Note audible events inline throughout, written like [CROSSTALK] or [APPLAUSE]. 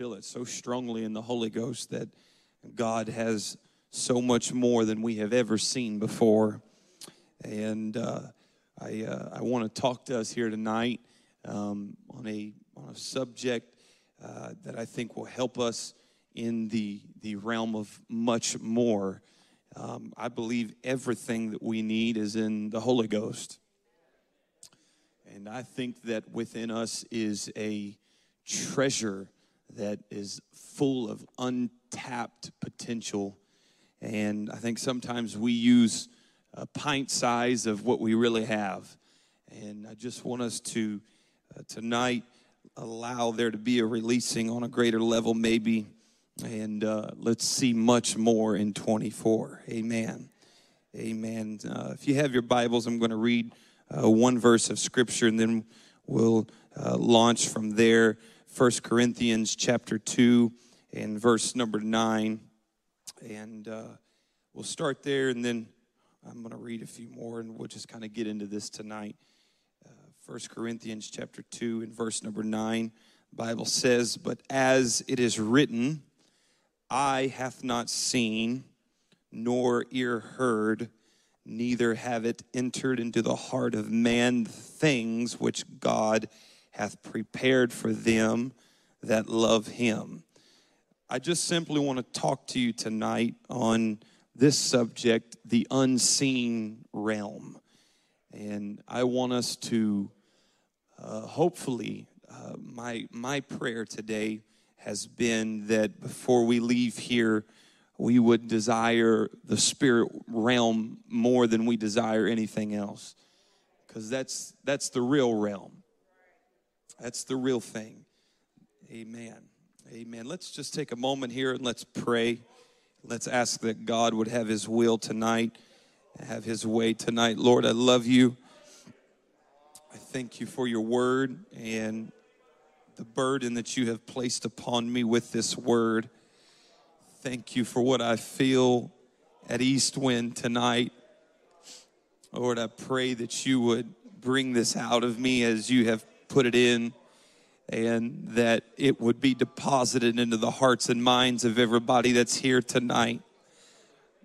feel it so strongly in the Holy Ghost that God has so much more than we have ever seen before. And uh, I, uh, I want to talk to us here tonight um, on, a, on a subject uh, that I think will help us in the, the realm of much more. Um, I believe everything that we need is in the Holy Ghost. And I think that within us is a treasure that is full of untapped potential. And I think sometimes we use a pint size of what we really have. And I just want us to uh, tonight allow there to be a releasing on a greater level, maybe. And uh, let's see much more in 24. Amen. Amen. Uh, if you have your Bibles, I'm going to read uh, one verse of Scripture and then we'll uh, launch from there. 1 Corinthians chapter 2 and verse number 9. And uh, we'll start there and then I'm going to read a few more and we'll just kind of get into this tonight. Uh, 1 Corinthians chapter 2 and verse number 9. Bible says, But as it is written, eye hath not seen, nor ear heard, neither have it entered into the heart of man things which God hath prepared for them that love him. I just simply want to talk to you tonight on this subject, the unseen realm. And I want us to uh, hopefully, uh, my, my prayer today has been that before we leave here, we would desire the spirit realm more than we desire anything else. Because that's, that's the real realm. That's the real thing. Amen. Amen. Let's just take a moment here and let's pray. Let's ask that God would have his will tonight, have his way tonight. Lord, I love you. I thank you for your word and the burden that you have placed upon me with this word. Thank you for what I feel at East Wind tonight. Lord, I pray that you would bring this out of me as you have put it in, and that it would be deposited into the hearts and minds of everybody that's here tonight.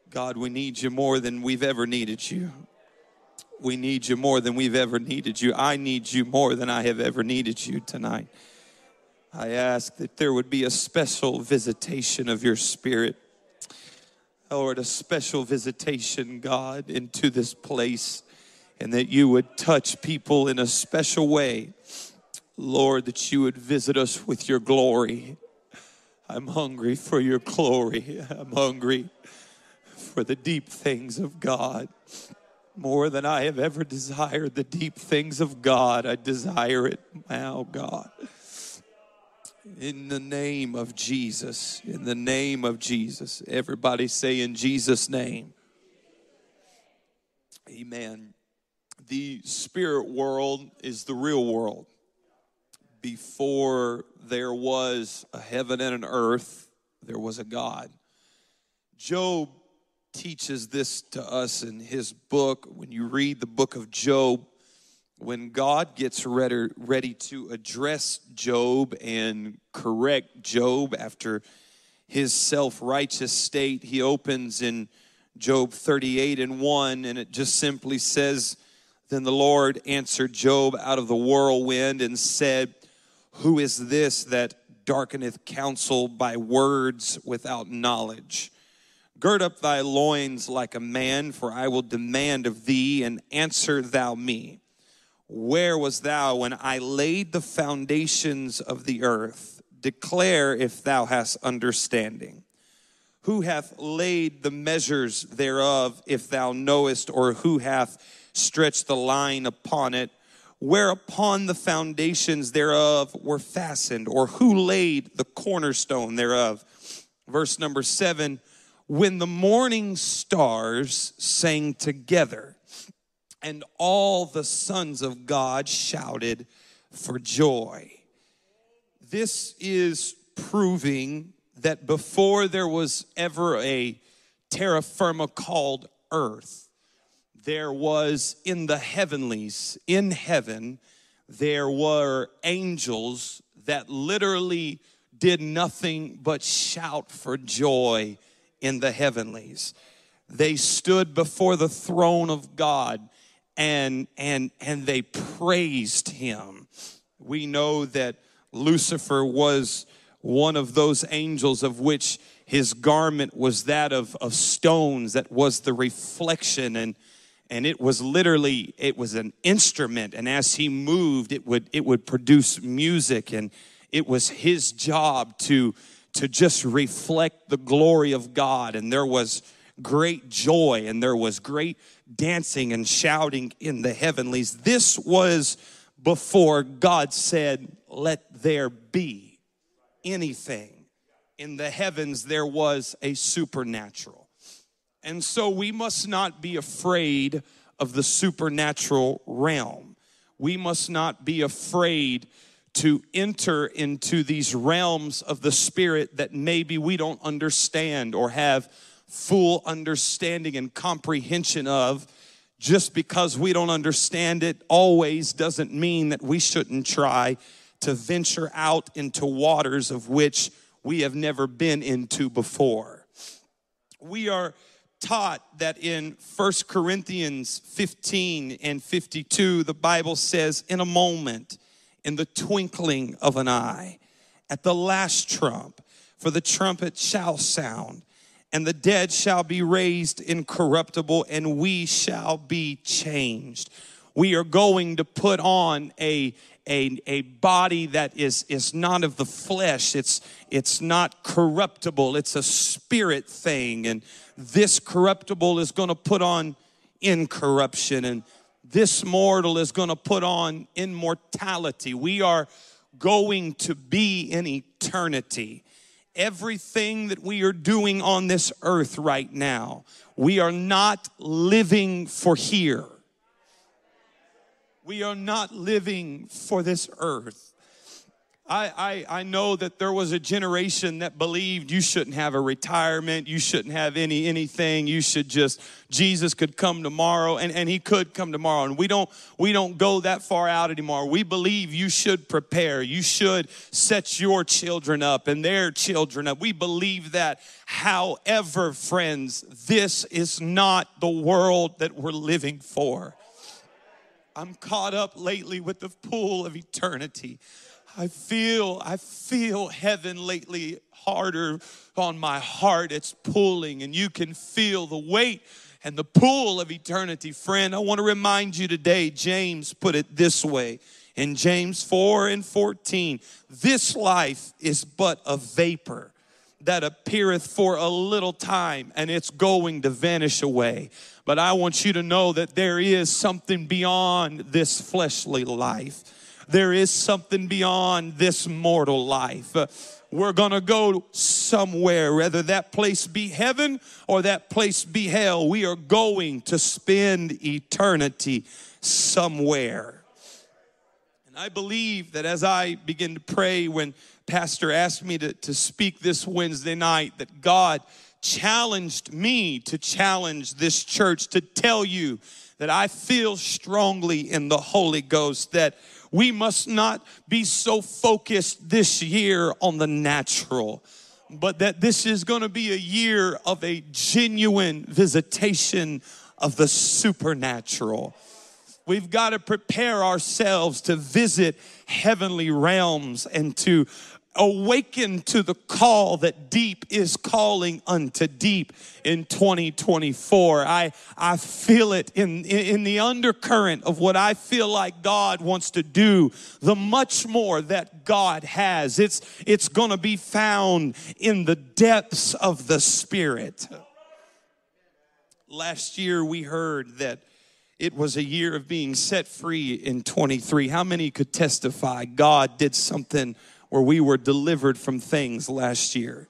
God, we need you more than we've ever needed you. We need you more than we've ever needed you. I need you more than I have ever needed you tonight. I ask that there would be a special visitation of your spirit. Lord, a special visitation, God, into this place, and that you would touch people in a special way. Lord, that you would visit us with your glory. I'm hungry for your glory. I'm hungry for the deep things of God. More than I have ever desired the deep things of God, I desire it now, God. In the name of Jesus. In the name of Jesus. Everybody say, in Jesus' name. Amen. The spirit world is the real world before there was a heaven and an earth, there was a God. Job teaches this to us in his book. When you read the book of Job, when God gets ready, to address Job and correct Job after his self righteous state, he opens in Job 38 and 1, and it just simply says, Then the Lord answered Job out of the whirlwind and said, who is this that darkeneth counsel by words without knowledge? Gird up thy loins like a man, for I will demand of thee, and answer thou me. Where was thou when I laid the foundations of the earth? Declare if thou hast understanding. Who hath laid the measures thereof, if thou knowest, or who hath stretched the line upon it? Whereupon the foundations thereof were fastened, or who laid the cornerstone thereof. Verse number seven when the morning stars sang together, and all the sons of God shouted for joy. This is proving that before there was ever a terra firma called earth, there was in the heavenlies, in heaven, there were angels that literally did nothing but shout for joy in the heavenlies. They stood before the throne of God and and and they praised him. We know that Lucifer was one of those angels of which his garment was that of, of stones that was the reflection and and it was literally it was an instrument. And as he moved it would it would produce music. And it was his job to to just reflect the glory of God. And there was great joy and there was great dancing and shouting in the heavenlies. This was before God said let there be anything. In the heavens there was a supernatural and so we must not be afraid of the supernatural realm. We must not be afraid to enter into these realms of the spirit that maybe we don't understand or have full understanding and comprehension of. Just because we don't understand it always doesn't mean that we shouldn't try to venture out into waters of which we have never been into before. We are taught that in First Corinthians 15 and 52, the Bible says, in a moment, in the twinkling of an eye, at the last trump, for the trumpet shall sound, and the dead shall be raised incorruptible, and we shall be changed. We are going to put on a, a, a body that is, is not of the flesh. It's, it's not corruptible. It's a spirit thing. And this corruptible is going to put on incorruption and this mortal is going to put on immortality. We are going to be in eternity. Everything that we are doing on this earth right now, we are not living for here. We are not living for this earth. I, I, I know that there was a generation that believed you shouldn't have a retirement, you shouldn't have any anything, you should just Jesus could come tomorrow and, and he could come tomorrow. And we don't we don't go that far out anymore. We believe you should prepare, you should set your children up and their children up. We believe that. However, friends, this is not the world that we're living for. I'm caught up lately with the pool of eternity. I feel, I feel heaven lately harder on my heart. It's pulling, and you can feel the weight and the pull of eternity. Friend, I want to remind you today, James put it this way in James 4 and 14 this life is but a vapor that appeareth for a little time and it's going to vanish away. But I want you to know that there is something beyond this fleshly life there is something beyond this mortal life. Uh, we're gonna go somewhere, whether that place be heaven or that place be hell. We are going to spend eternity somewhere. I believe that as I begin to pray, when Pastor asked me to, to speak this Wednesday night, that God challenged me to challenge this church to tell you that I feel strongly in the Holy Ghost that we must not be so focused this year on the natural, but that this is going to be a year of a genuine visitation of the supernatural. We've got to prepare ourselves to visit heavenly realms and to awaken to the call that deep is calling unto deep in 2024. I, I feel it in, in the undercurrent of what I feel like God wants to do, the much more that God has. It's, it's going to be found in the depths of the Spirit. Last year we heard that it was a year of being set free in 23. How many could testify God did something where we were delivered from things last year.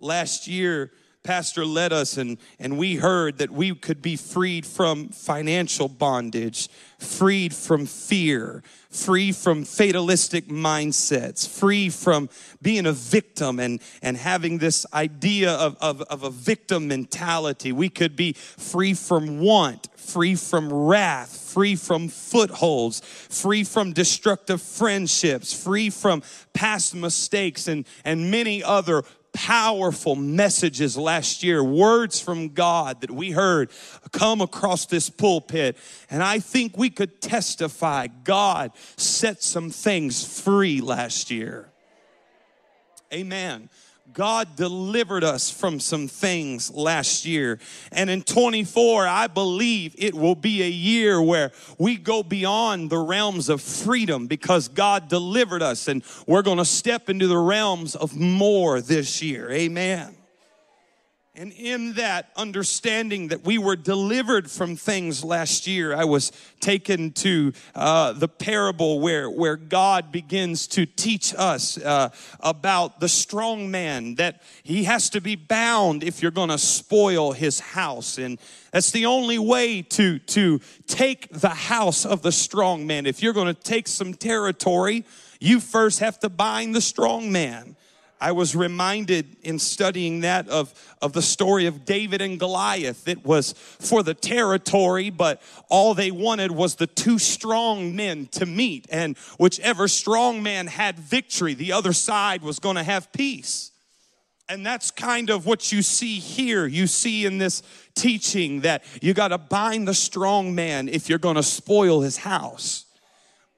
Last year, pastor led us and, and we heard that we could be freed from financial bondage, freed from fear, free from fatalistic mindsets, free from being a victim and, and having this idea of, of, of a victim mentality. We could be free from want, free from wrath, free from footholds, free from destructive friendships, free from past mistakes, and, and many other powerful messages last year, words from God that we heard come across this pulpit. And I think we could testify God set some things free last year. Amen. God delivered us from some things last year. And in 24, I believe it will be a year where we go beyond the realms of freedom because God delivered us and we're going to step into the realms of more this year. Amen. And in that understanding that we were delivered from things last year, I was taken to uh, the parable where, where God begins to teach us uh, about the strong man, that he has to be bound if you're going to spoil his house. And that's the only way to, to take the house of the strong man. If you're going to take some territory, you first have to bind the strong man. I was reminded in studying that of, of the story of David and Goliath. It was for the territory, but all they wanted was the two strong men to meet. And whichever strong man had victory, the other side was going to have peace. And that's kind of what you see here. You see in this teaching that you got to bind the strong man if you're going to spoil his house.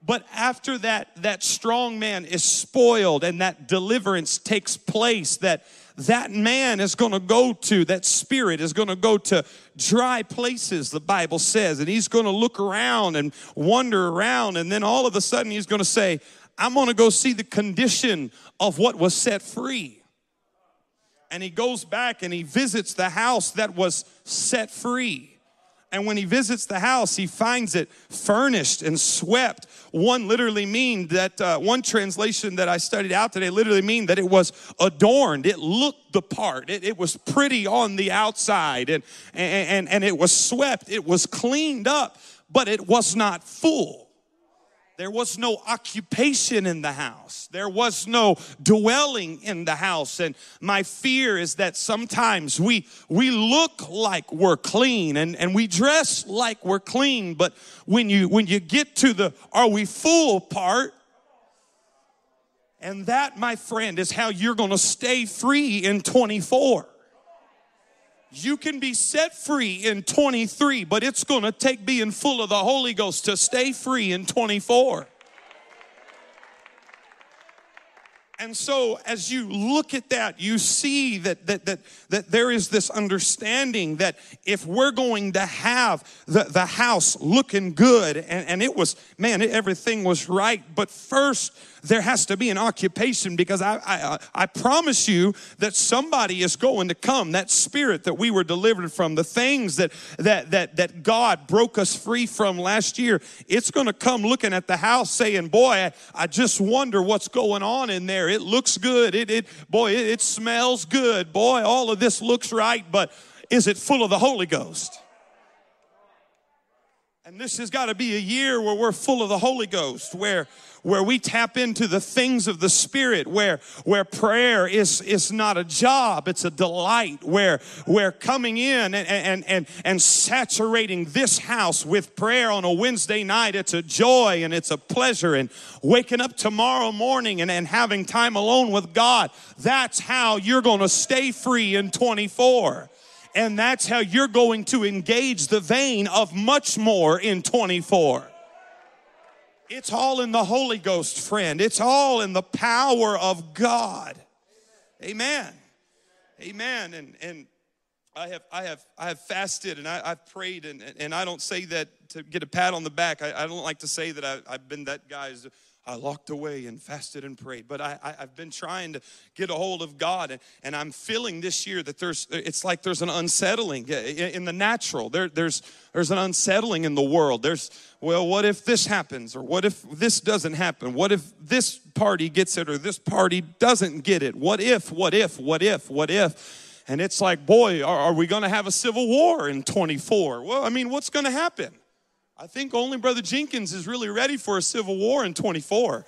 But after that, that strong man is spoiled and that deliverance takes place, that that man is going to go to, that spirit is going to go to dry places, the Bible says, and he's going to look around and wander around, and then all of a sudden he's going to say, I'm going to go see the condition of what was set free. And he goes back and he visits the house that was set free. And when he visits the house, he finds it furnished and swept. One literally mean that uh, one translation that I studied out today literally mean that it was adorned. It looked the part. It, it was pretty on the outside, and, and and and it was swept. It was cleaned up, but it was not full. There was no occupation in the house. There was no dwelling in the house. And my fear is that sometimes we, we look like we're clean and, and we dress like we're clean. But when you, when you get to the are we full part, and that, my friend, is how you're going to stay free in 24. You can be set free in 23, but it's going to take being full of the Holy Ghost to stay free in 24. And so as you look at that, you see that, that, that, that there is this understanding that if we're going to have the, the house looking good, and, and it was, man, everything was right, but first there has to be an occupation because I, I, uh, I promise you that somebody is going to come. That spirit that we were delivered from, the things that, that, that, that God broke us free from last year, it's going to come looking at the house saying, boy, I, I just wonder what's going on in there. It looks good. It, it boy, it, it smells good. Boy, all of this looks right, but is it full of the Holy Ghost? And this has got to be a year where we're full of the Holy Ghost, where where we tap into the things of the spirit where where prayer is is not a job it's a delight where where coming in and and and, and saturating this house with prayer on a wednesday night it's a joy and it's a pleasure. And waking up tomorrow morning and, and having time alone with god that's how you're going to stay free in 24 and that's how you're going to engage the vein of much more in 24 it's all in the Holy Ghost, friend. It's all in the power of God. Amen. Amen. And and I have I have I have fasted and I, have prayed and and I don't say that to get a pat on the back. I, I don't like to say that I, I've been that guy's I locked away and fasted and prayed. But I, I, have been trying to get a hold of God, and, and I'm feeling this year that there's, it's like there's an unsettling in the natural. There, there's, there's an unsettling in the world. There's, well, what if this happens? Or what if this doesn't happen? What if this party gets it or this party doesn't get it? What if, what if, what if, what if? And it's like, boy, are, are we going to have a civil war in 24? Well, I mean, what's going to happen? I think only Brother Jenkins is really ready for a civil war in 24.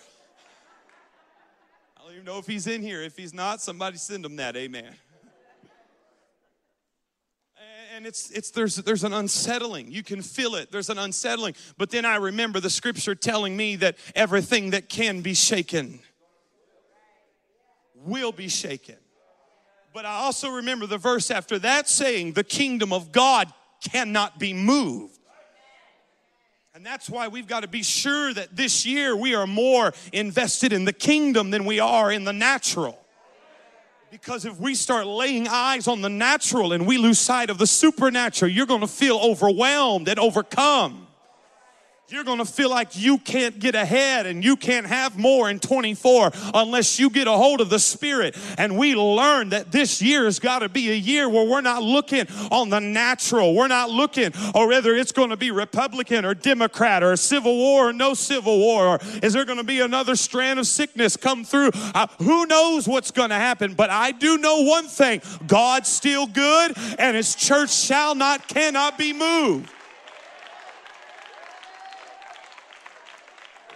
I don't even know if he's in here. If he's not, somebody send him that. Amen. And it's, it's there's there's an unsettling. You can feel it. There's an unsettling. But then I remember the scripture telling me that everything that can be shaken will be shaken. But I also remember the verse after that saying, the kingdom of God cannot be moved. And that's why we've got to be sure that this year we are more invested in the kingdom than we are in the natural. Because if we start laying eyes on the natural and we lose sight of the supernatural, you're going to feel overwhelmed and overcome you're going to feel like you can't get ahead and you can't have more in 24 unless you get a hold of the Spirit. And we learn that this year has got to be a year where we're not looking on the natural. We're not looking, or whether it's going to be Republican or Democrat or civil war or no civil war, or is there going to be another strand of sickness come through? Uh, who knows what's going to happen? But I do know one thing God's still good, and His church shall not, cannot be moved.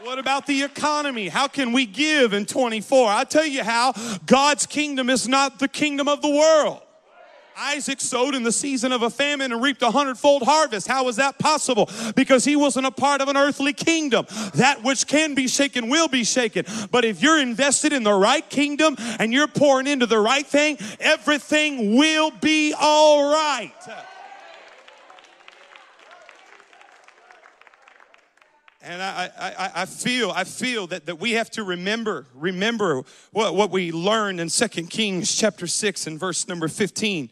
What about the economy? How can we give in 24? I'll tell you how God's kingdom is not the kingdom of the world. Isaac sowed in the season of a famine and reaped a hundredfold harvest. How was that possible? Because he wasn't a part of an earthly kingdom. That which can be shaken will be shaken. But if you're invested in the right kingdom and you're pouring into the right thing, everything will be all right. And I, I, I, feel, I feel that, that we have to remember, remember what, what we learned in Second Kings chapter 6 and verse number 15.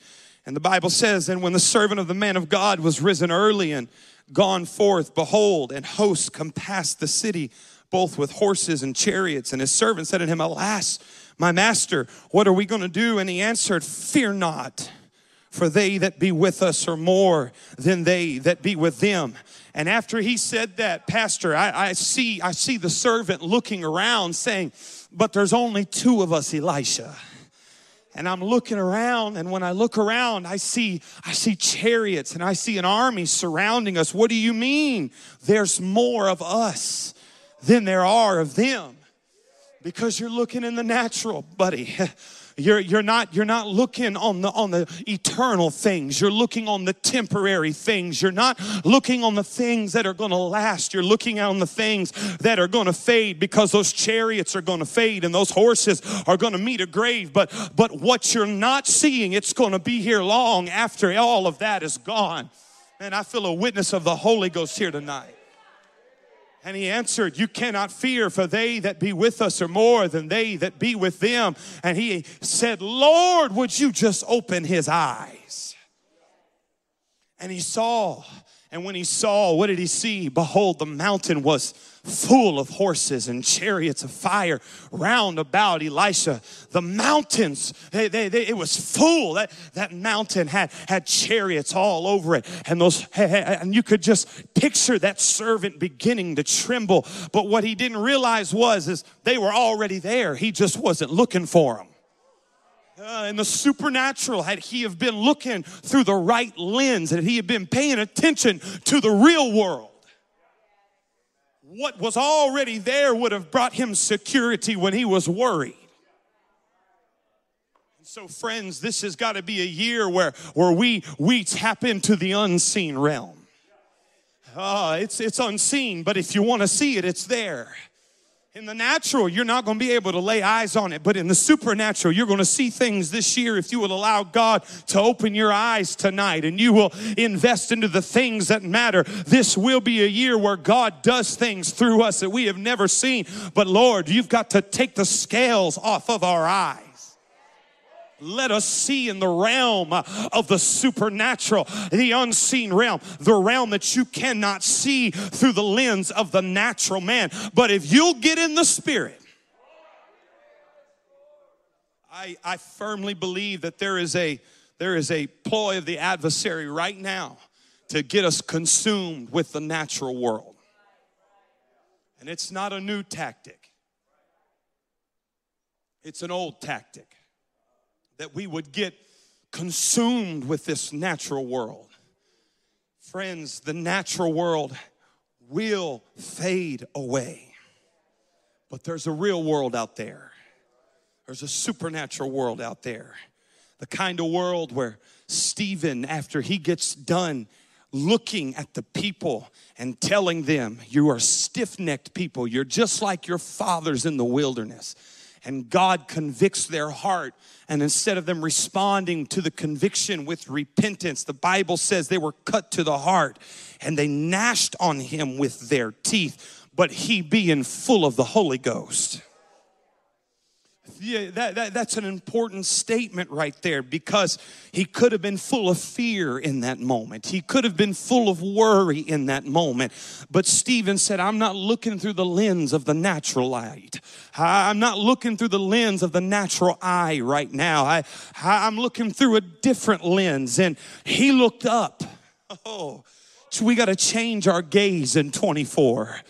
And the Bible says, And when the servant of the man of God was risen early and gone forth, behold, and hosts compassed the city, both with horses and chariots. And his servant said to him, Alas, my master, what are we going to do? And he answered, Fear not, for they that be with us are more than they that be with them. And after he said that, Pastor, I, I, see, I see the servant looking around saying, But there's only two of us, Elisha. And I'm looking around, and when I look around, I see I see chariots and I see an army surrounding us. What do you mean? There's more of us than there are of them. Because you're looking in the natural, buddy. [LAUGHS] You're, you're, not, you're not looking on the, on the eternal things. You're looking on the temporary things. You're not looking on the things that are going to last. You're looking on the things that are going to fade because those chariots are going to fade and those horses are going to meet a grave. But, but what you're not seeing, it's going to be here long after all of that is gone. And I feel a witness of the Holy Ghost here tonight. And he answered, You cannot fear, for they that be with us are more than they that be with them. And he said, Lord, would you just open his eyes? And he saw and when he saw, what did he see? Behold, the mountain was full of horses and chariots of fire round about Elisha. The mountains, they, they, they, it was full. That, that mountain had, had chariots all over it. And those and you could just picture that servant beginning to tremble. But what he didn't realize was is they were already there. He just wasn't looking for them uh, in the supernatural, had he have been looking through the right lens, had he have been paying attention to the real world, what was already there would have brought him security when he was worried. And so, friends, this has got to be a year where, where we, we tap into the unseen realm. Uh, it's, it's unseen, but if you want to see it, it's there. In the natural, you're not going to be able to lay eyes on it, but in the supernatural, you're going to see things this year if you will allow God to open your eyes tonight and you will invest into the things that matter. This will be a year where God does things through us that we have never seen. But Lord, you've got to take the scales off of our eyes let us see in the realm of the supernatural, the unseen realm, the realm that you cannot see through the lens of the natural man. But if you'll get in the spirit, I, I firmly believe that there is a there is a ploy of the adversary right now to get us consumed with the natural world. And it's not a new tactic. It's an old tactic that we would get consumed with this natural world. Friends, the natural world will fade away. But there's a real world out there. There's a supernatural world out there. The kind of world where Stephen, after he gets done looking at the people and telling them, You are stiff necked people, you're just like your fathers in the wilderness. And God convicts their heart. And instead of them responding to the conviction with repentance, the Bible says they were cut to the heart and they gnashed on him with their teeth. But he being full of the Holy Ghost yeah, that, that, that's an important statement right there because he could have been full of fear in that moment. He could have been full of worry in that moment. But Stephen said, I'm not looking through the lens of the natural light. I'm not looking through the lens of the natural eye right now. I, I'm looking through a different lens. And he looked up. Oh, so we got to change our gaze in 24.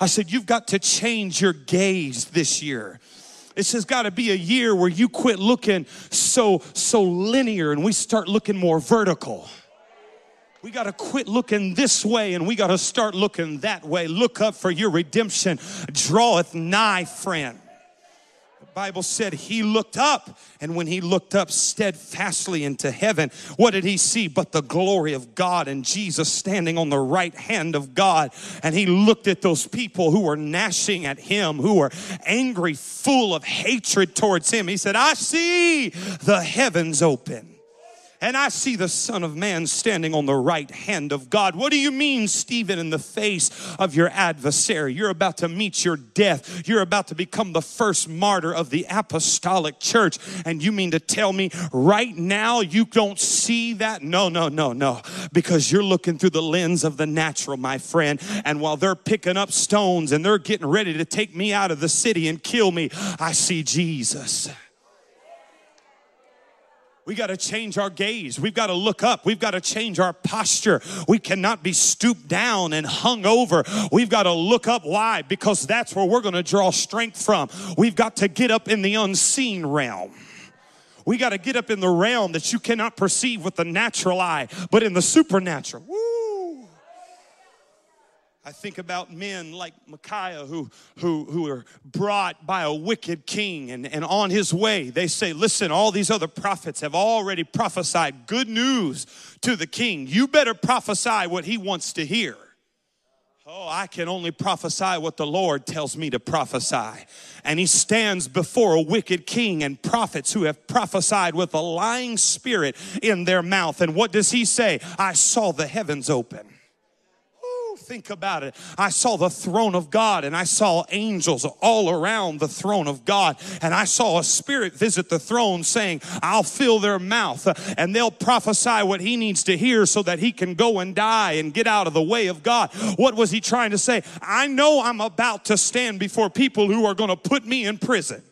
I said, You've got to change your gaze this year. This has got to be a year where you quit looking so so linear and we start looking more vertical. We got to quit looking this way and we got to start looking that way. Look up for your redemption draweth nigh, friend. Bible said he looked up, and when he looked up steadfastly into heaven, what did he see but the glory of God and Jesus standing on the right hand of God? And he looked at those people who were gnashing at him, who were angry, full of hatred towards him. He said, I see the heavens open and I see the Son of Man standing on the right hand of God. What do you mean, Stephen, in the face of your adversary? You're about to meet your death. You're about to become the first martyr of the apostolic church. And you mean to tell me right now you don't see that? No, no, no, no. Because you're looking through the lens of the natural, my friend. And while they're picking up stones and they're getting ready to take me out of the city and kill me, I see Jesus. We got to change our gaze. We've got to look up. We've got to change our posture. We cannot be stooped down and hung over. We've got to look up. Why? Because that's where we're going to draw strength from. We've got to get up in the unseen realm. We got to get up in the realm that you cannot perceive with the natural eye, but in the supernatural. Woo! I think about men like Micaiah who, who, who are brought by a wicked king and, and on his way. They say, Listen, all these other prophets have already prophesied good news to the king. You better prophesy what he wants to hear. Oh, I can only prophesy what the Lord tells me to prophesy. And he stands before a wicked king and prophets who have prophesied with a lying spirit in their mouth. And what does he say? I saw the heavens open think about it. I saw the throne of God and I saw angels all around the throne of God. And I saw a spirit visit the throne saying, I'll fill their mouth and they'll prophesy what he needs to hear so that he can go and die and get out of the way of God. What was he trying to say? I know I'm about to stand before people who are going to put me in prison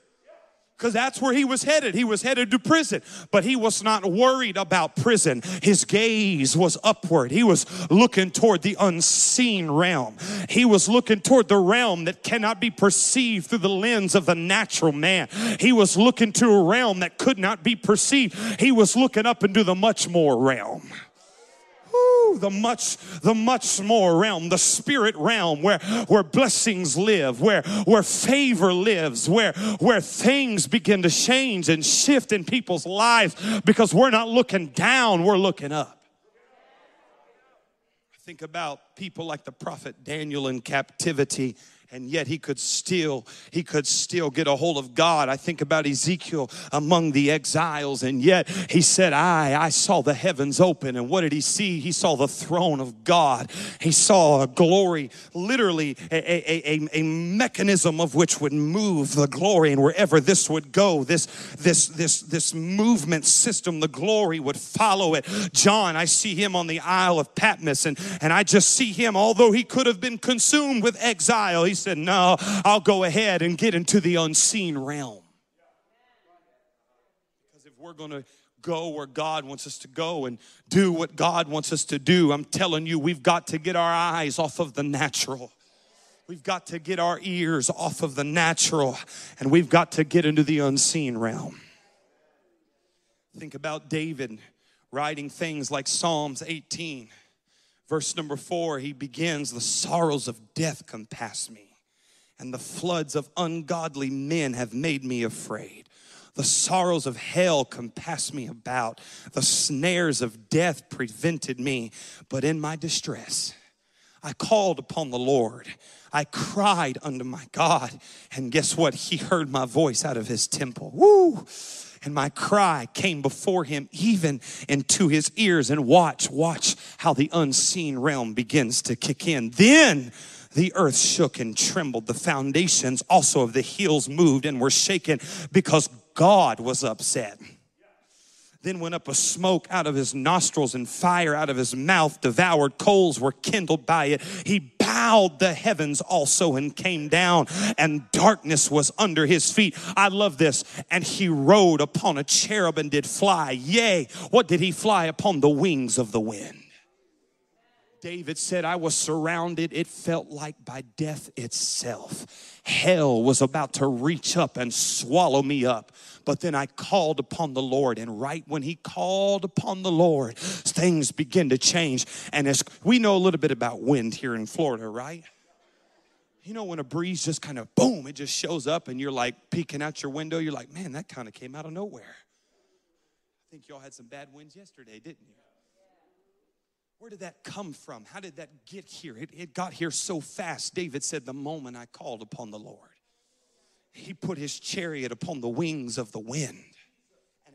because that's where he was headed. He was headed to prison, but he was not worried about prison. His gaze was upward. He was looking toward the unseen realm. He was looking toward the realm that cannot be perceived through the lens of the natural man. He was looking to a realm that could not be perceived. He was looking up into the much more realm the much, the much more realm, the spirit realm where, where blessings live, where, where favor lives, where, where things begin to change and shift in people's lives because we're not looking down, we're looking up. I think about people like the prophet Daniel in captivity and yet he could still he could still get a hold of god. I think about ezekiel among the exiles and yet he said i i saw the heavens open. And what did he see? He saw the throne of god. He saw a glory literally a, a, a, a mechanism of which would move the glory. And wherever this would go this this this this movement system the glory would follow it. John i see him on the isle of patmos and and i just see him although he could have been consumed with exile he said, No, I'll go ahead and get into the unseen realm. Because if we're going to go where God wants us to go and do what God wants us to do, I'm telling you, we've got to get our eyes off of the natural. We've got to get our ears off of the natural and we've got to get into the unseen realm. Think about David writing things like Psalms 18, verse number four. He begins, The sorrows of death compass me, and the floods of ungodly men have made me afraid. The sorrows of hell compassed me about. The snares of death prevented me. But in my distress, I called upon the Lord. I cried unto my God. And guess what? He heard my voice out of his temple. Woo! And my cry came before him, even into his ears. And watch, watch how the unseen realm begins to kick in. Then the earth shook and trembled. The foundations also of the hills moved and were shaken because God was upset. Then went up a smoke out of his nostrils and fire out of his mouth devoured. Coals were kindled by it. He bowed the heavens also and came down, and darkness was under his feet. I love this. And he rode upon a cherub and did fly. Yea, what did he fly upon the wings of the wind? David said, I was surrounded. It felt like by death itself. Hell was about to reach up and swallow me up. But then I called upon the Lord, and right when He called upon the Lord, things begin to change. And as we know a little bit about wind here in Florida, right? You know, when a breeze just kind of boom, it just shows up, and you're like peeking out your window, you're like, man, that kind of came out of nowhere. I think y'all had some bad winds yesterday, didn't you? Where did that come from? How did that get here? It, it got here so fast. David said, The moment I called upon the Lord, he put his chariot upon the wings of the wind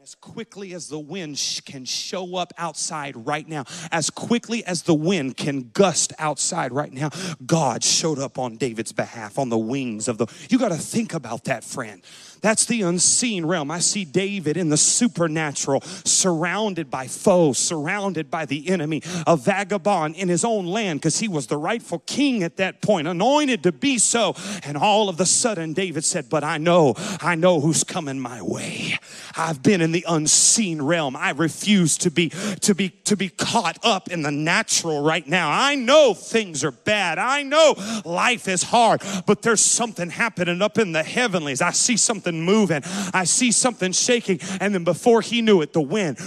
as quickly as the wind can show up outside right now, as quickly as the wind can gust outside right now, God showed up on David's behalf on the wings of the. You got to think about that, friend. That's the unseen realm. I see David in the supernatural, surrounded by foes, surrounded by the enemy, a vagabond in his own land because he was the rightful king at that point, anointed to be so. And all of a sudden, David said, But I know, I know who's coming my way. I've been in the unseen realm. I refuse to be to be to be caught up in the natural right now. I know things are bad. I know life is hard, but there's something happening up in the heavenlies. I see something moving. I see something shaking. And then before he knew it, the wind,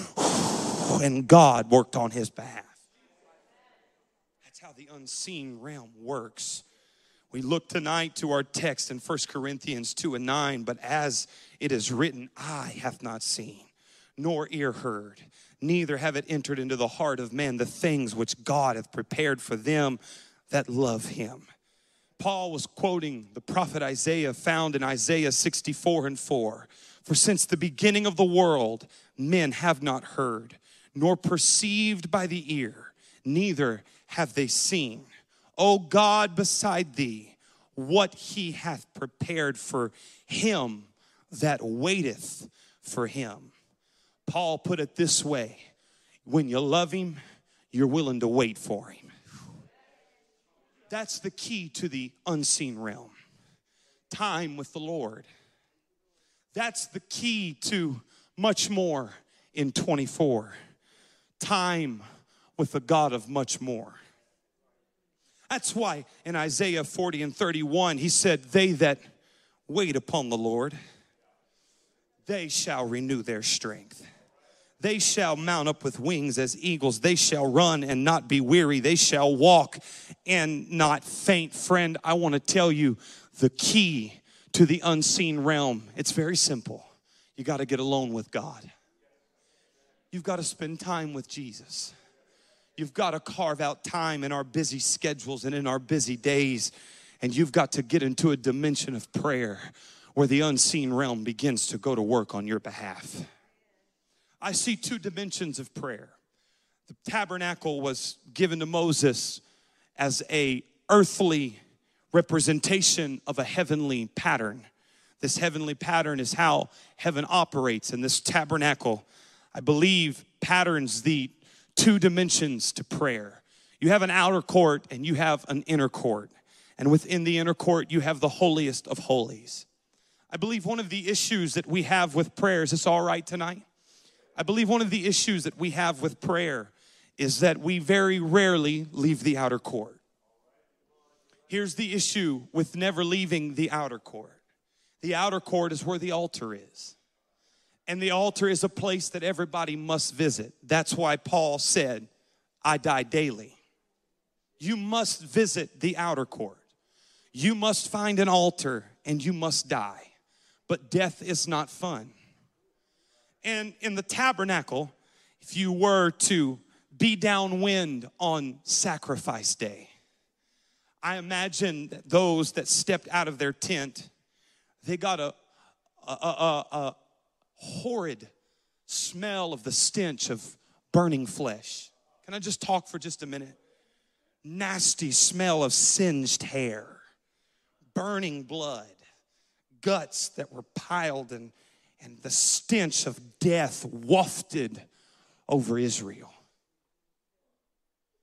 and God worked on his behalf. That's how the unseen realm works. We look tonight to our text in 1 Corinthians 2 and 9, but as it is written, eye hath not seen, nor ear heard, neither have it entered into the heart of man the things which God hath prepared for them that love him. Paul was quoting the prophet Isaiah found in Isaiah 64 and 4. For since the beginning of the world, men have not heard, nor perceived by the ear, neither have they seen. O God, beside thee, what he hath prepared for him that waiteth for him. Paul put it this way when you love him, you're willing to wait for him. That's the key to the unseen realm time with the Lord. That's the key to much more in 24. Time with the God of much more. That's why in Isaiah 40 and 31, he said, They that wait upon the Lord, they shall renew their strength. They shall mount up with wings as eagles. They shall run and not be weary. They shall walk and not faint. Friend, I want to tell you the key to the unseen realm. It's very simple. You got to get alone with God. You've got to spend time with Jesus. You've got to carve out time in our busy schedules and in our busy days. And you've got to get into a dimension of prayer where the unseen realm begins to go to work on your behalf. I see two dimensions of prayer. The tabernacle was given to Moses as a earthly representation of a heavenly pattern. This heavenly pattern is how heaven operates, and this tabernacle, I believe, patterns the two dimensions to prayer. You have an outer court and you have an inner court. And within the inner court, you have the holiest of holies. I believe one of the issues that we have with prayer is this all right tonight? I believe one of the issues that we have with prayer is that we very rarely leave the outer court. Here's the issue with never leaving the outer court the outer court is where the altar is. And the altar is a place that everybody must visit. That's why Paul said, I die daily. You must visit the outer court. You must find an altar and you must die. But death is not fun. And in the tabernacle, if you were to be downwind on sacrifice day, I imagine that those that stepped out of their tent, they got a, a, a, a horrid smell of the stench of burning flesh. Can I just talk for just a minute? Nasty smell of singed hair, burning blood, guts that were piled, and, and the stench of death wafted over Israel.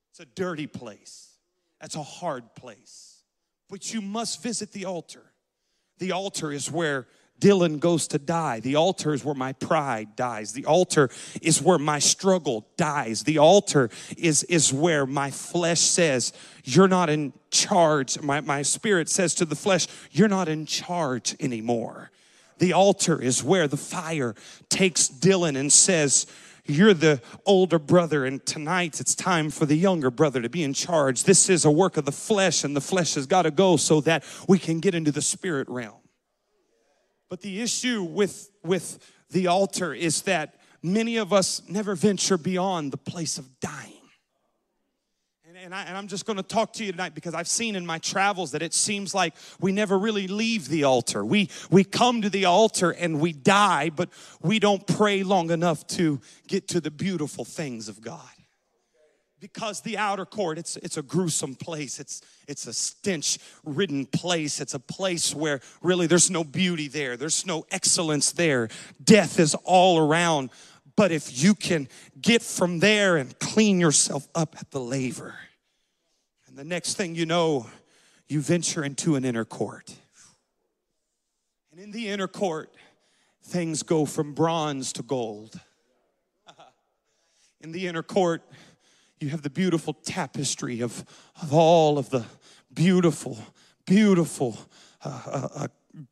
It's a dirty place. That's a hard place. But you must visit the altar. The altar is where Dillon goes to die. The altar is where my pride dies. The altar is where my struggle dies. The altar is, is where my flesh says, You're not in charge. My, my spirit says to the flesh, You're not in charge anymore. The altar is where the fire takes Dillon and says, you're the older brother, and tonight it's time for the younger brother to be in charge. This is a work of the flesh, and the flesh has got to go so that we can get into the spirit realm. But the issue with, with the altar is that many of us never venture beyond the place of dying and, I, am just going to talk to you tonight because I've seen in my travels that it seems like we never really leave the altar. We, we come to the altar and we die, but we don't pray long enough to get to the beautiful things of God. Because the outer court, it's, it's a gruesome place. It's, it's a stench ridden place. It's a place where really there's no beauty there, there's no excellence there. Death is all around. But if you can get from there and clean yourself up at the laver, and the next thing you know, you venture into an inner court. And in the inner court, things go from bronze to gold. [LAUGHS] In the inner court, you have the beautiful tapestry of, of all of the beautiful, beautiful uh, uh, uh,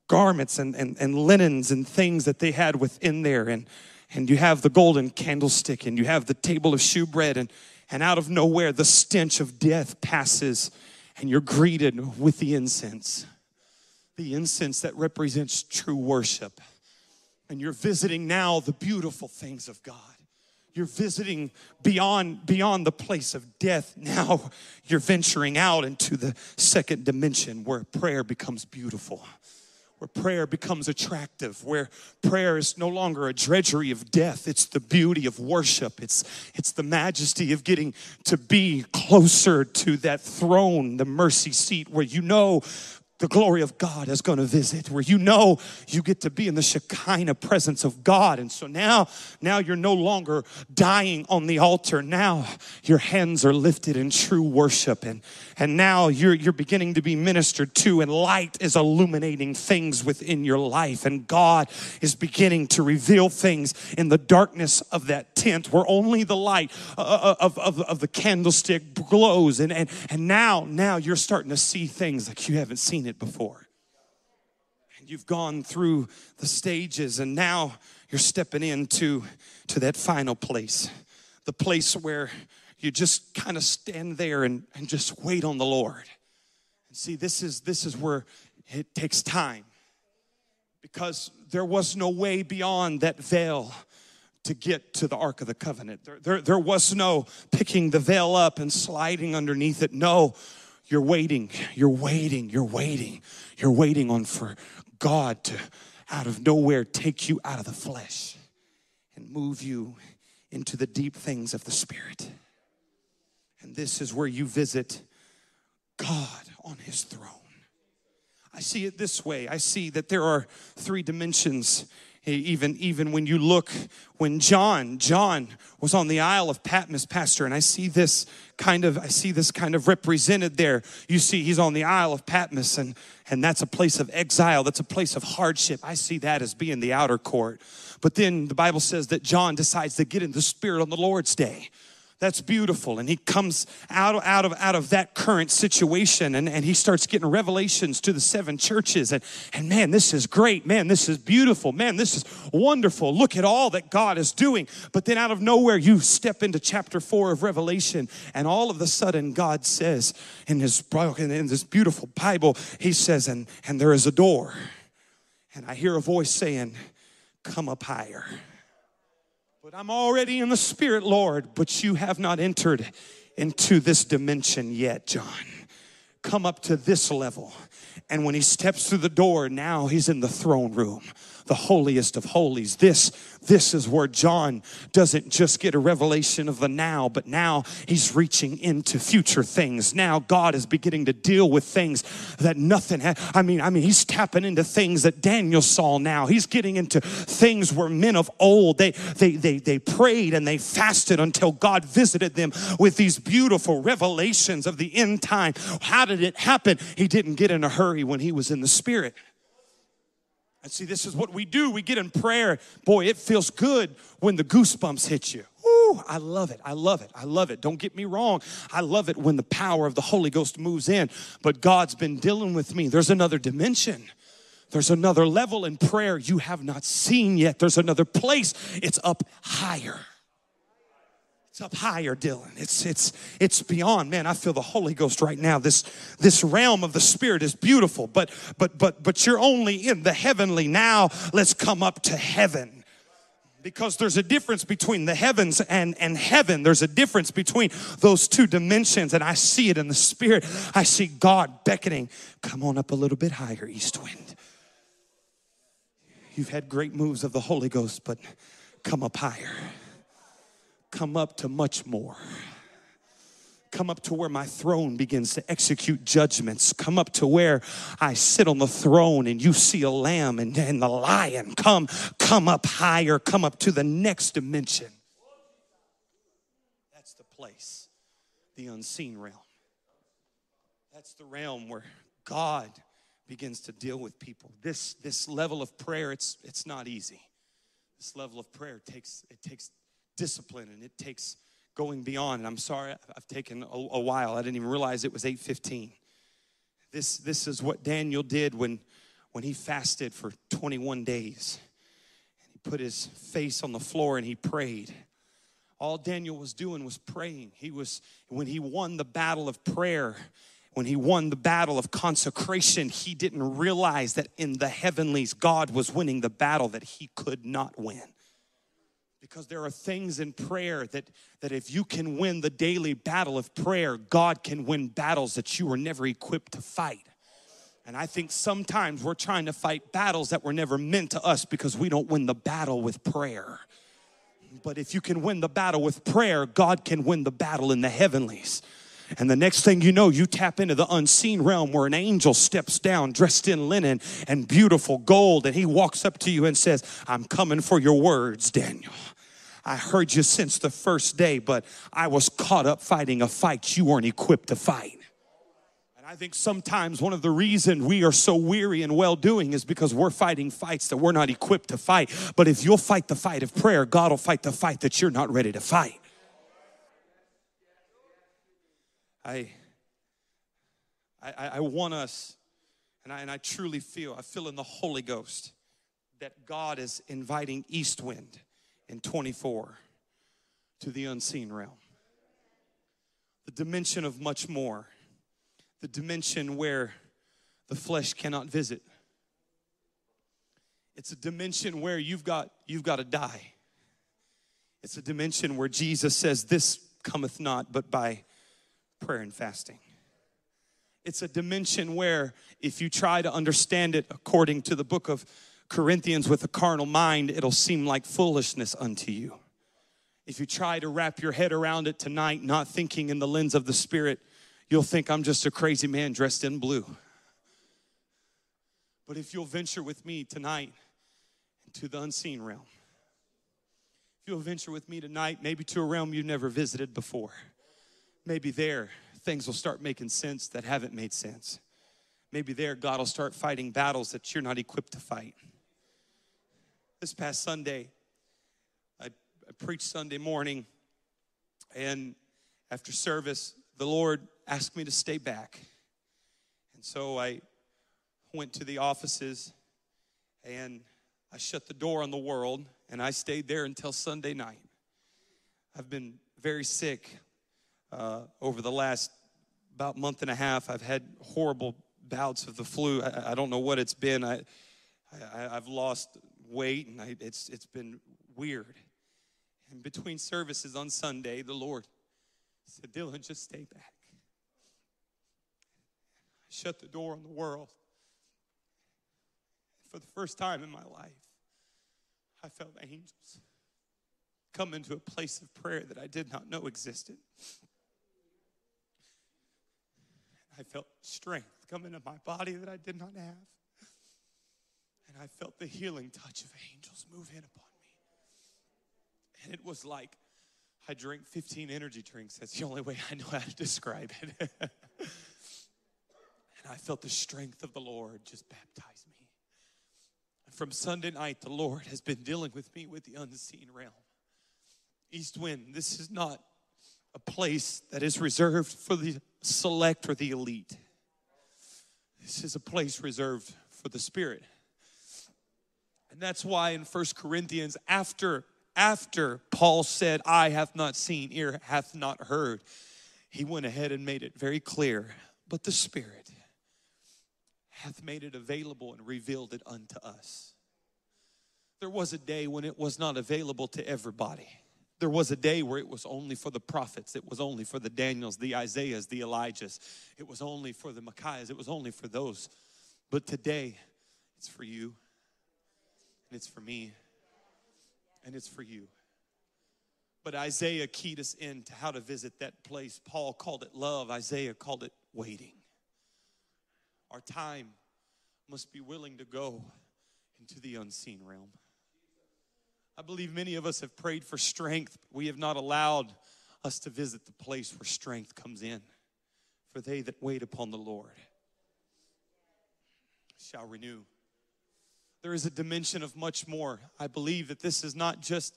garments and, and, and linens and things that they had within there. And, and you have the golden candlestick and you have the table of shewbread and, and out of nowhere, the stench of death passes, and you're greeted with the incense. The incense that represents true worship. And you're visiting now the beautiful things of God. You're visiting beyond, beyond the place of death. Now you're venturing out into the second dimension where prayer becomes beautiful where prayer becomes attractive, where prayer is no longer a drudgery of death. It's the beauty of worship. It's, it's the majesty of getting to be closer to that throne, the mercy seat, where you know the glory of God is going to visit, where you know you get to be in the Shekinah presence of God. And so now, now you're no longer dying on the altar. Now your hands are lifted in true worship. And, and now you're, you're beginning to be ministered to, and light is illuminating things within your life. And God is beginning to reveal things in the darkness of that tent where only the light uh, uh, of, of, of the candlestick glows. And, and, and now, now you're starting to see things like you haven't seen it before. And you've gone through the stages, and now you're stepping into to that final place, the place where you just kind of stand there and, and just wait on the Lord. And see, this is this is where it takes time. Because there was no way beyond that veil to get to the Ark of the Covenant. There, there, there was no picking the veil up and sliding underneath it. No, you're waiting, you're waiting, you're waiting, you're waiting on for God to out of nowhere take you out of the flesh and move you into the deep things of the Spirit. And this is where you visit God on his throne. I see it this way I see that there are three dimensions even even when you look when john john was on the isle of patmos pastor and i see this kind of i see this kind of represented there. You see he's on the isle of patmos and and that's a place of exile. That's a place of hardship. I see that as being the outer court. But then the bible says that john decides to get in the spirit on the lord's day that's beautiful. And he comes out of, out of out of that current situation and, and he starts getting revelations to the seven churches. And and man this is great. Man this is beautiful. Man this is wonderful. Look at all that god is doing. But then out of nowhere you step into chapter four of revelation and all of a sudden god says in his in this beautiful bible he says and and there is a door. And i hear a voice saying come up higher but I'm already in the Spirit, Lord, but you have not entered into this dimension yet, John. Come up to this level. And when he steps through the door, now he's in the throne room the holiest of holies. This, this is where John doesn't just get a revelation of the now, but now he's reaching into future things. Now God is beginning to deal with things that nothing had. I mean, I mean, he's tapping into things that Daniel saw now. He's getting into things where men of old they they they they prayed and they fasted until God visited them with these beautiful revelations of the end time. How did it happen? He didn't get in a hurry when he was in the spirit. And see, this is what we do. We get in prayer. Boy, it feels good when the goosebumps hit you. Ooh, I love it. I love it. I love it. Don't get me wrong. I love it when the power of the Holy Ghost moves in. But God's been dealing with me. There's another dimension. There's another level in prayer you have not seen yet. There's another place. It's up higher. It's up higher, Dillon. It's it's it's beyond. Man, I feel the Holy Ghost right now. This this realm of the Spirit is beautiful, but but but but you're only in the heavenly now. Let's come up to heaven. Because there's a difference between the heavens and, and heaven. There's a difference between those two dimensions, and I see it in the spirit. I see God beckoning. Come on up a little bit higher, east wind. You've had great moves of the Holy Ghost, but come up higher come up to much more. Come up to where my throne begins to execute judgments. Come up to where I sit on the throne and you see a lamb and, and the lion. Come, come up higher. Come up to the next dimension. That's the place, the unseen realm. That's the realm where God begins to deal with people. This, this level of prayer, it's, it's not easy. This level of prayer takes, it takes discipline and it takes going beyond. And I'm sorry, I've taken a, a while. I didn't even realize it was 8:15. This this is what Daniel did when when he fasted for 21 days. And he put his face on the floor and he prayed. All Daniel was doing was praying. He was when he won the battle of prayer, when he won the battle of consecration, he didn't realize that in the heavenlies God was winning the battle that he could not win because there are things in prayer that, that if you can win the daily battle of prayer, God can win battles that you were never equipped to fight. And I think sometimes we're trying to fight battles that were never meant to us because we don't win the battle with prayer. But if you can win the battle with prayer, God can win the battle in the heavenlies. And the next thing you know, you tap into the unseen realm where an angel steps down dressed in linen and beautiful gold, and he walks up to you and says, I'm coming for your words, Daniel. I heard you since the first day, but I was caught up fighting a fight you weren't equipped to fight. And I think sometimes one of the reasons we are so weary and well doing is because we're fighting fights that we're not equipped to fight. But if you'll fight the fight of prayer, God will fight the fight that you're not ready to fight. I, I, I want us, and I, and I truly feel, I feel in the Holy Ghost that God is inviting east wind in 24 to the unseen realm. The dimension of much more, the dimension where the flesh cannot visit. It's a dimension where you've got you've got to die. It's a dimension where Jesus says this cometh not but by prayer and fasting. It's a dimension where if you try to understand it according to the book of Corinthians with a carnal mind, it'll seem like foolishness unto you. If you try to wrap your head around it tonight, not thinking in the lens of the Spirit, you'll think I'm just a crazy man dressed in blue. But if you'll venture with me tonight into the unseen realm, if you'll venture with me tonight, maybe to a realm you've never visited before, maybe there things will start making sense that haven't made sense. Maybe there God will start fighting battles that you're not equipped to fight. This past Sunday, I, I preached Sunday morning And after service, the Lord asked me to stay back. And so I went to the offices and I shut the door on the world and I stayed there until Sunday night. I've been very sick uh, over the last about month and a half. I've had horrible bouts of the flu. I, I don't know what it's been. I, I, have lost weight and I, it's, it's been weird. And between services on Sunday, the Lord said, Dillon, just stay back. I shut the door on the world. For the first time in my life, I felt angels come into a place of prayer that I did not know existed. I felt strength come into my body that I did not have. And I felt the healing touch of angels move in upon me. And it was like I drank 15 energy drinks. That's the only way I know how to describe it. [LAUGHS] and I felt the strength of the Lord just baptize me. And from Sunday night, the Lord has been dealing with me with the unseen realm. East Wind, this is not a place that is reserved for the select or the elite. This is a place reserved for the Spirit. And that's why in First Corinthians, after after Paul said, I have not seen, ear hath not heard, he went ahead and made it very clear. But the Spirit hath made it available and revealed it unto us. There was a day when it was not available to everybody. There was a day where it was only for the prophets, it was only for the Daniels, the Isaiahs, the Elijahs, it was only for the Micaiahs, it was only for those. But today, it's for you, and it's for me, and it's for you. But Isaiah keyed us in to how to visit that place. Paul called it love, Isaiah called it waiting. Our time must be willing to go into the unseen realm. I believe many of us have prayed for strength. but We have not allowed us to visit the place where strength comes in. For they that wait upon the Lord shall renew. There is a dimension of much more. I believe that this is not just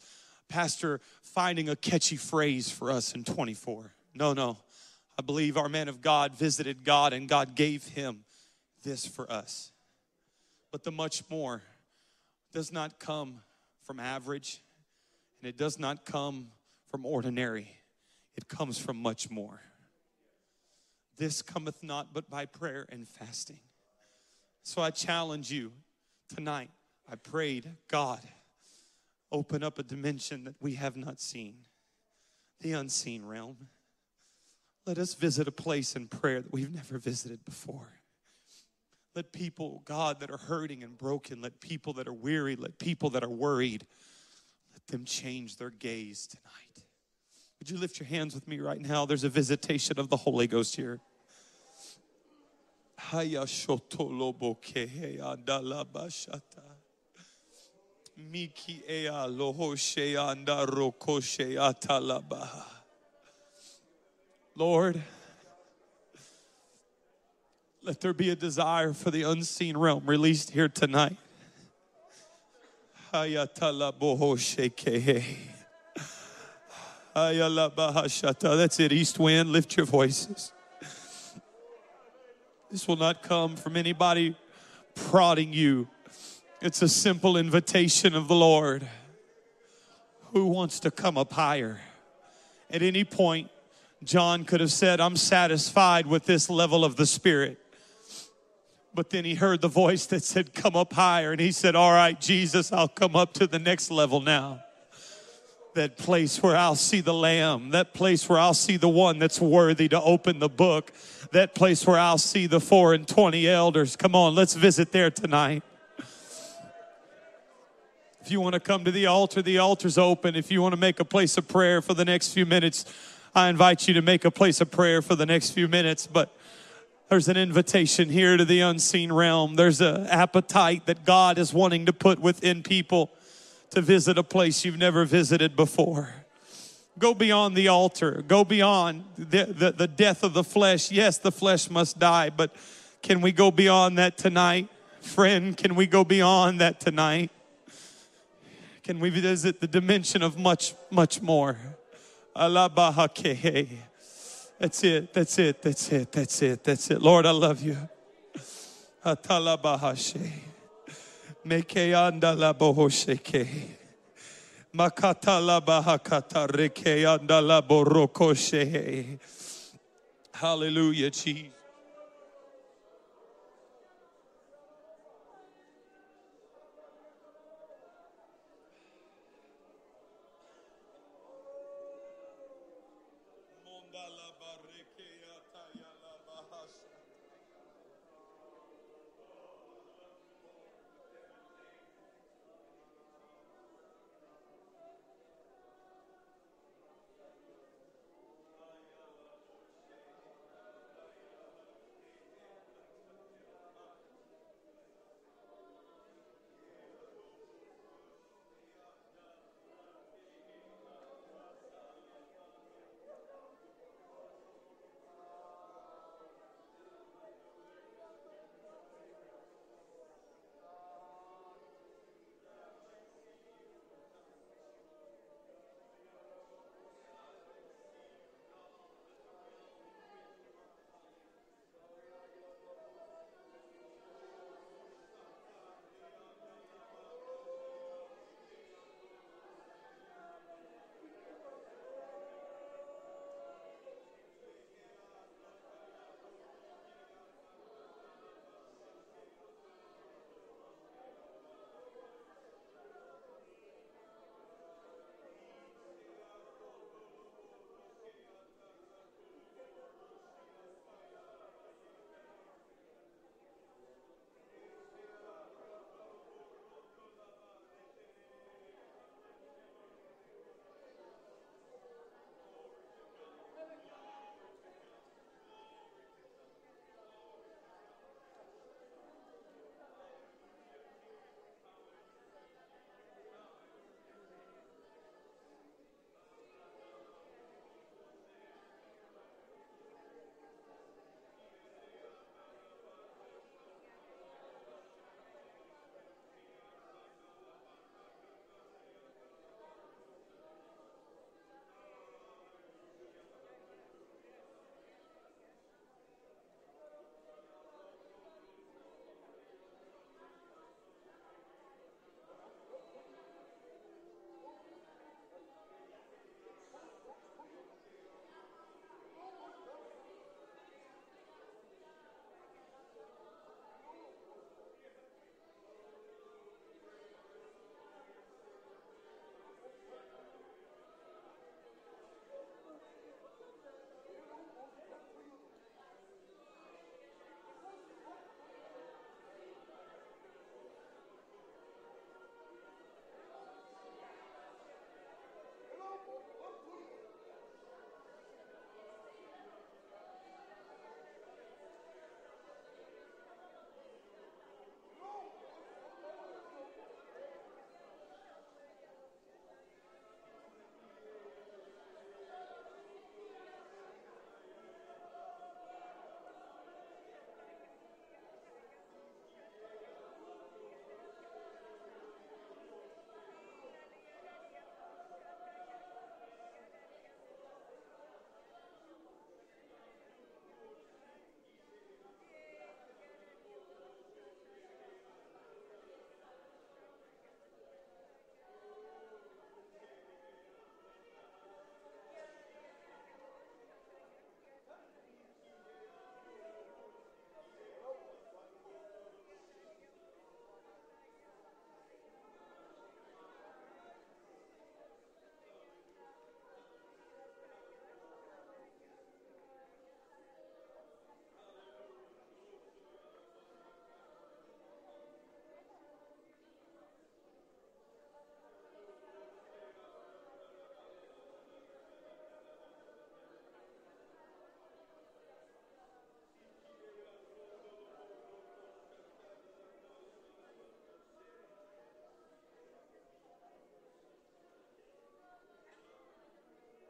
Pastor finding a catchy phrase for us in 24. No, no. I believe our man of God visited God and God gave him this for us. But the much more does not come from average, and it does not come from ordinary. It comes from much more. This cometh not but by prayer and fasting. So I challenge you tonight. I prayed, God, open up a dimension that we have not seen, the unseen realm. Let us visit a place in prayer that we've never visited before. Let people, God, that are hurting and broken, let people that are weary, let people that are worried, let them change their gaze tonight. Would you lift your hands with me right now? There's a visitation of the Holy Ghost here. Miki ea atalaba. Lord, let there be a desire for the unseen realm released here tonight. That's it, East Wind. Lift your voices. This will not come from anybody prodding you. It's a simple invitation of the Lord who wants to come up higher. At any point, John could have said, I'm satisfied with this level of the Spirit. But then he heard the voice that said, Come up higher. And he said, All right, Jesus, I'll come up to the next level now. That place where I'll see the Lamb, that place where I'll see the one that's worthy to open the book, that place where I'll see the four and twenty elders. Come on, let's visit there tonight. If you want to come to the altar, the altar's open. If you want to make a place of prayer for the next few minutes, I invite you to make a place of prayer for the next few minutes. But there's an invitation here to the unseen realm. There's an appetite that God is wanting to put within people to visit a place you've never visited before. Go beyond the altar. Go beyond the, the, the death of the flesh. Yes, the flesh must die, but can we go beyond that tonight? Friend, can we go beyond that tonight? Can we visit the dimension of much, much more? Alabahake. That's it. That's it. That's it. That's it. That's it. Lord, I love you. Bohosheke. Borokoshe. Hallelujah, Jesus.